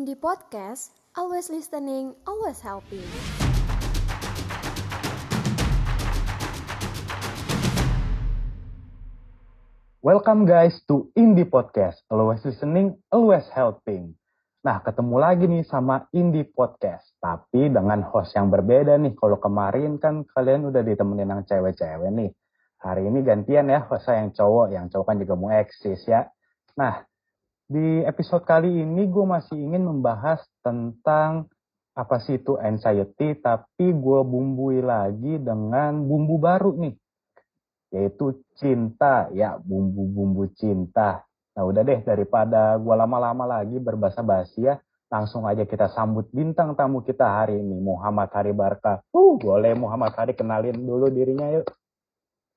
Indie Podcast, always listening, always helping. Welcome guys to Indie Podcast, always listening, always helping. Nah, ketemu lagi nih sama Indie Podcast, tapi dengan host yang berbeda nih. Kalau kemarin kan kalian udah ditemenin yang cewek-cewek nih. Hari ini gantian ya host saya yang cowok, yang cowok kan juga mau eksis ya. Nah, di episode kali ini gue masih ingin membahas tentang apa sih itu anxiety, tapi gue bumbui lagi dengan bumbu baru nih yaitu cinta ya bumbu-bumbu cinta. Nah udah deh daripada gua lama-lama lagi berbahasa basi ya, langsung aja kita sambut bintang tamu kita hari ini Muhammad Hari Barka. Uh, boleh Muhammad Hari kenalin dulu dirinya yuk.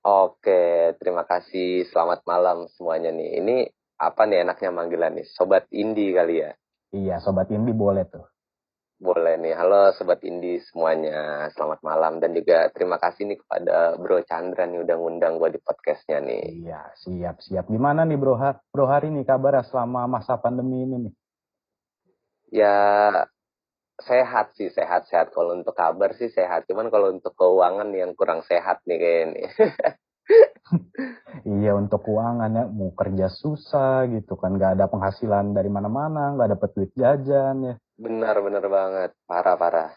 Oke, terima kasih. Selamat malam semuanya nih. Ini apa nih enaknya manggilan nih? Sobat Indi kali ya? Iya, Sobat Indi boleh tuh. Boleh nih. Halo Sobat Indi semuanya. Selamat malam. Dan juga terima kasih nih kepada Bro Chandra nih udah ngundang gue di podcastnya nih. Iya, siap-siap. Gimana nih Bro, bro hari ini kabar selama masa pandemi ini nih? Ya, sehat sih, sehat-sehat. Kalau untuk kabar sih sehat. Cuman kalau untuk keuangan yang kurang sehat nih kayaknya. iya untuk keuangan ya mau kerja susah gitu kan nggak ada penghasilan dari mana-mana nggak dapet duit jajan ya Benar, benar banget. Parah, parah.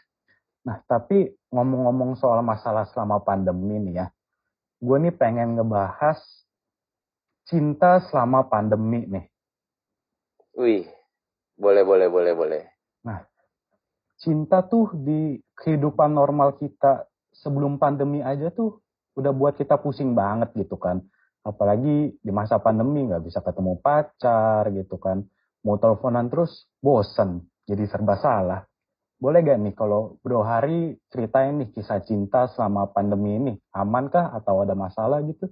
Nah, tapi ngomong-ngomong soal masalah selama pandemi nih ya, gue nih pengen ngebahas cinta selama pandemi nih. Wih, boleh, boleh, boleh, boleh. Nah, cinta tuh di kehidupan normal kita sebelum pandemi aja tuh udah buat kita pusing banget gitu kan. Apalagi di masa pandemi nggak bisa ketemu pacar gitu kan. Mau teleponan terus bosen jadi serba salah. Boleh gak nih kalau Bro Hari ceritain nih kisah cinta selama pandemi ini? Amankah atau ada masalah gitu?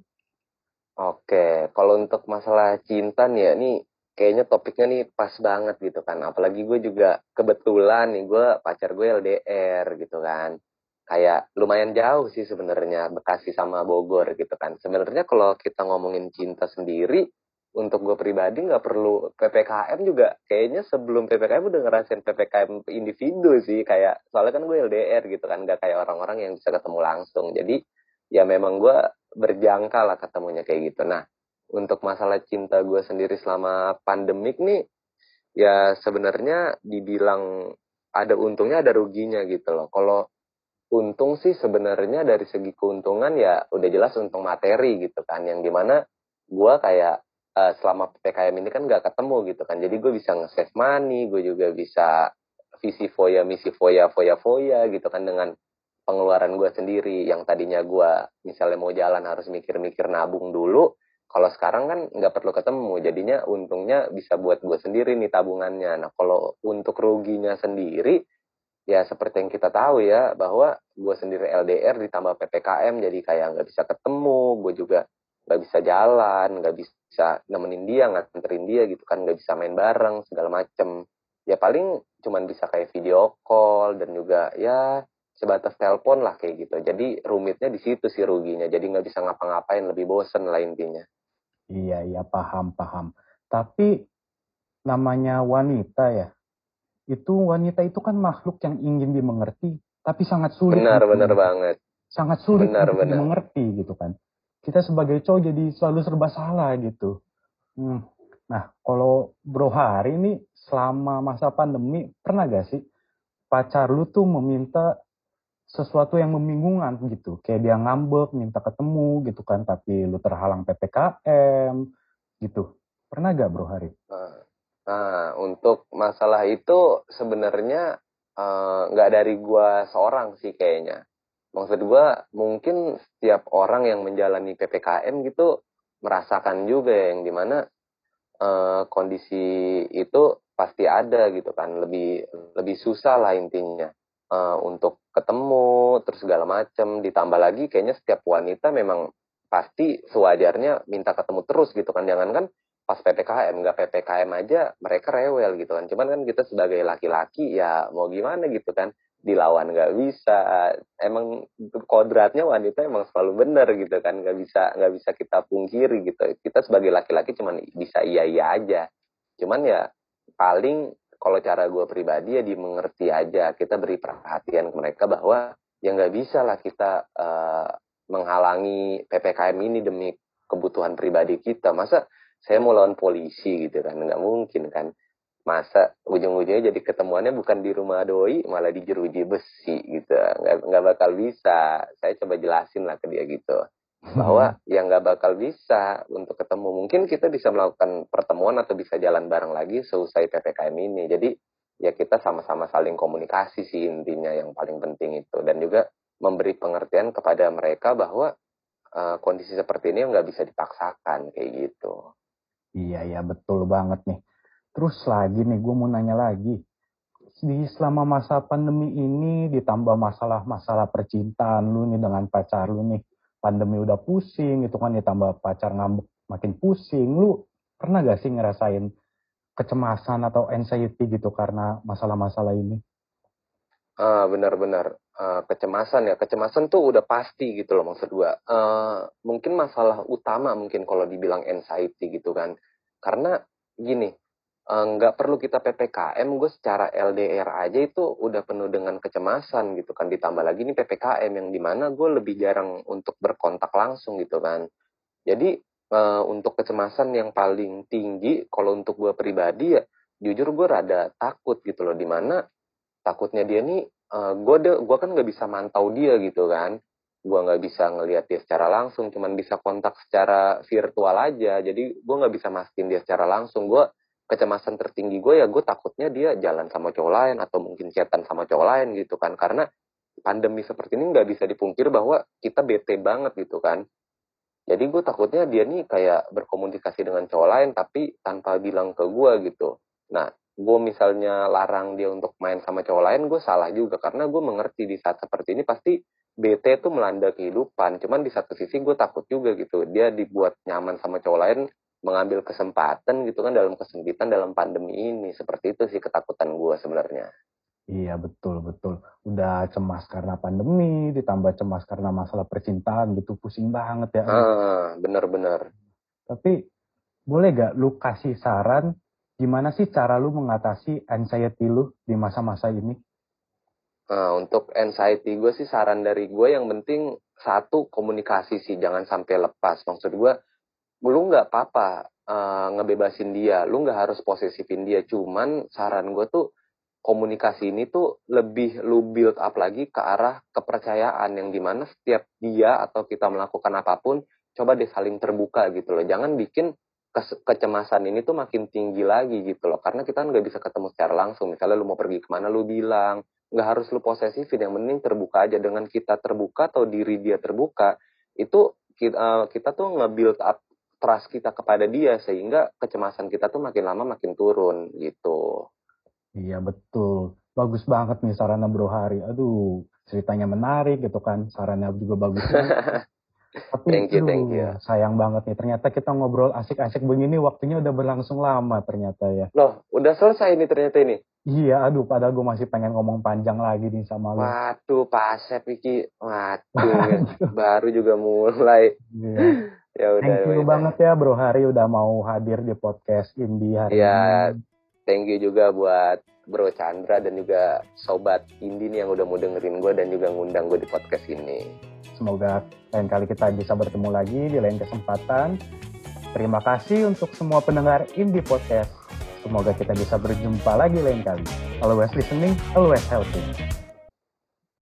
Oke, kalau untuk masalah cinta nih ya, nih kayaknya topiknya nih pas banget gitu kan. Apalagi gue juga kebetulan nih, gue pacar gue LDR gitu kan. Kayak lumayan jauh sih sebenarnya Bekasi sama Bogor gitu kan. Sebenarnya kalau kita ngomongin cinta sendiri, untuk gue pribadi nggak perlu ppkm juga. Kayaknya sebelum ppkm udah ngerasain ppkm individu sih kayak soalnya kan gue LDR gitu kan nggak kayak orang-orang yang bisa ketemu langsung. Jadi ya memang gue berjangka lah ketemunya kayak gitu. Nah untuk masalah cinta gue sendiri selama pandemik nih ya sebenarnya dibilang ada untungnya ada ruginya gitu loh. Kalau untung sih sebenarnya dari segi keuntungan ya udah jelas untung materi gitu kan. Yang di mana gue kayak uh, selama PPKM ini kan nggak ketemu gitu kan. Jadi gue bisa nge-save money, gue juga bisa visi foya, misi foya, foya, foya gitu kan dengan pengeluaran gue sendiri. Yang tadinya gue misalnya mau jalan harus mikir-mikir nabung dulu kalau sekarang kan nggak perlu ketemu. Jadinya untungnya bisa buat gue sendiri nih tabungannya. Nah kalau untuk ruginya sendiri ya seperti yang kita tahu ya bahwa gue sendiri LDR ditambah PPKM jadi kayak nggak bisa ketemu gue juga nggak bisa jalan nggak bisa nemenin dia nganterin dia gitu kan nggak bisa main bareng segala macem. Ya paling cuman bisa kayak video call dan juga ya sebatas telepon lah kayak gitu. Jadi rumitnya di situ sih ruginya jadi nggak bisa ngapa-ngapain lebih bosen lah intinya. Iya iya paham paham. Tapi namanya wanita ya itu wanita itu kan makhluk yang ingin dimengerti tapi sangat sulit benar benar banget sangat sulit benar, untuk benar. dimengerti gitu kan kita sebagai cowok jadi selalu serba salah gitu. Hmm. Nah, kalau Bro Hari ini selama masa pandemi pernah gak sih pacar lu tuh meminta sesuatu yang membingungkan gitu. Kayak dia ngambek, minta ketemu gitu kan, tapi lu terhalang PPKM gitu. Pernah gak Bro Hari? Nah, nah untuk masalah itu sebenarnya eh, nggak uh, dari gua seorang sih kayaknya. Maksud gue mungkin setiap orang yang menjalani ppkm gitu merasakan juga yang di mana uh, kondisi itu pasti ada gitu kan. Lebih lebih susah lah intinya uh, untuk ketemu terus segala macam ditambah lagi kayaknya setiap wanita memang pasti sewajarnya minta ketemu terus gitu kan. Jangan kan pas ppkm nggak ppkm aja mereka rewel gitu kan. Cuman kan kita sebagai laki-laki ya mau gimana gitu kan. Dilawan nggak bisa. Emang kodratnya wanita emang selalu benar gitu kan. Nggak bisa nggak bisa kita pungkiri gitu. Kita sebagai laki-laki cuman bisa iya iya aja. Cuman ya paling kalau cara gue pribadi ya dimengerti aja. Kita beri perhatian ke mereka bahwa ya nggak bisa lah kita uh, menghalangi ppkm ini demi kebutuhan pribadi kita. Masa saya mau lawan polisi gitu kan nggak mungkin kan. Masa ujung-ujungnya jadi ketemuannya bukan di rumah doi malah di jeruji besi gitu. Nggak nggak bakal bisa. Saya coba jelasin lah ke dia gitu. Bahwa hmm. yang nggak bakal bisa untuk ketemu. Mungkin kita bisa melakukan pertemuan atau bisa jalan bareng lagi seusai ppkm ini. Jadi ya kita sama-sama saling komunikasi sih intinya yang paling penting itu. Dan juga memberi pengertian kepada mereka bahwa uh, kondisi seperti ini nggak bisa dipaksakan kayak gitu iya iya betul banget nih. Terus lagi nih gue mau nanya lagi. Di selama masa pandemi ini ditambah masalah-masalah percintaan lu nih dengan pacar lu nih. Pandemi udah pusing gitu kan ditambah pacar ngambek makin pusing. Lu pernah gak sih ngerasain kecemasan atau anxiety gitu karena masalah-masalah ini? Uh, benar-benar uh, kecemasan ya. Kecemasan tuh udah pasti gitu loh maksud gua. Uh, mungkin masalah utama mungkin kalau dibilang anxiety gitu kan. Karena gini Eh, nggak perlu kita ppkm gue secara LDR aja itu udah penuh dengan kecemasan gitu kan. Ditambah lagi nih ppkm yang di mana gue lebih jarang untuk berkontak langsung gitu kan. Jadi uh, untuk kecemasan yang paling tinggi kalau untuk gue pribadi ya jujur gue rada takut gitu loh. Di mana takutnya dia nih uh, gue de gue kan nggak bisa mantau dia gitu kan. Gue nggak bisa ngelihat dia secara langsung cuman bisa kontak secara virtual aja. Jadi gue nggak bisa mastiin dia secara langsung. Gue kecemasan tertinggi gue ya gue takutnya dia jalan sama cowok lain atau mungkin chatan sama cowok lain gitu kan. Karena pandemi seperti ini nggak bisa dipungkir bahwa kita bete banget gitu kan. Jadi gue takutnya dia nih kayak berkomunikasi dengan cowok lain tapi tanpa bilang ke gue gitu. Nah gue misalnya larang dia untuk main sama cowok lain gue salah juga. Karena gue mengerti di saat seperti ini pasti BT itu melanda kehidupan. Cuman di satu sisi gue takut juga gitu. Dia dibuat nyaman sama cowok lain mengambil kesempatan gitu kan dalam kesempitan dalam pandemi ini. Seperti itu sih ketakutan gue sebenarnya. Iya betul betul. Udah cemas karena pandemi ditambah cemas karena masalah percintaan gitu. Pusing banget ya ah, bener-bener tapi boleh gak lu kasih saran gimana sih cara lu mengatasi anxiety lu di masa-masa ini Nah, untuk anxiety gue sih saran dari gue yang penting satu komunikasi sih jangan sampai lepas. Maksud gue lu nggak apa-apa uh, ngebebasin dia, lu nggak harus posesifin dia. Cuman saran gue tuh komunikasi ini tuh lebih lu build up lagi ke arah kepercayaan yang di mana setiap dia atau kita melakukan apa pun, coba deh saling terbuka gitu loh. Jangan bikin kecemasan ini tuh makin tinggi lagi gitu loh. Karena kita nggak bisa ketemu secara langsung. Misalnya lu mau pergi ke mana, lu bilang. Nggak harus lu posesifin, yang penting terbuka aja. Dengan kita terbuka atau diri dia terbuka, itu kita, uh, eh, kita tuh nge-build up trust kita kepada dia sehingga kecemasan kita tuh makin lama makin turun gitu. Iya betul. Bagus banget nih sarannya Bro Hari. Aduh, ceritanya menarik gitu kan. Sarannya juga bagus. Tapi thank you, thank you. sayang banget nih. Ternyata kita ngobrol asik-asik begini waktunya udah berlangsung lama ternyata ya. Loh, udah selesai nih ternyata ini. Iya, aduh padahal gue masih pengen ngomong panjang lagi nih sama lu. Waduh, Pak Asep iki. Waduh, baru juga mulai. Iya. Ya udah. Thank you banget ya Bro Hari udah mau hadir di podcast Indi hari ya, ini. thank you juga buat Bro Chandra dan juga sobat Indi nih yang udah mau dengerin gue dan juga ngundang gue di podcast ini. Semoga lain kali kita bisa bertemu lagi di lain kesempatan. Terima kasih untuk semua pendengar Indi Podcast. Semoga kita bisa berjumpa lagi lain kali. Always listening, always helping.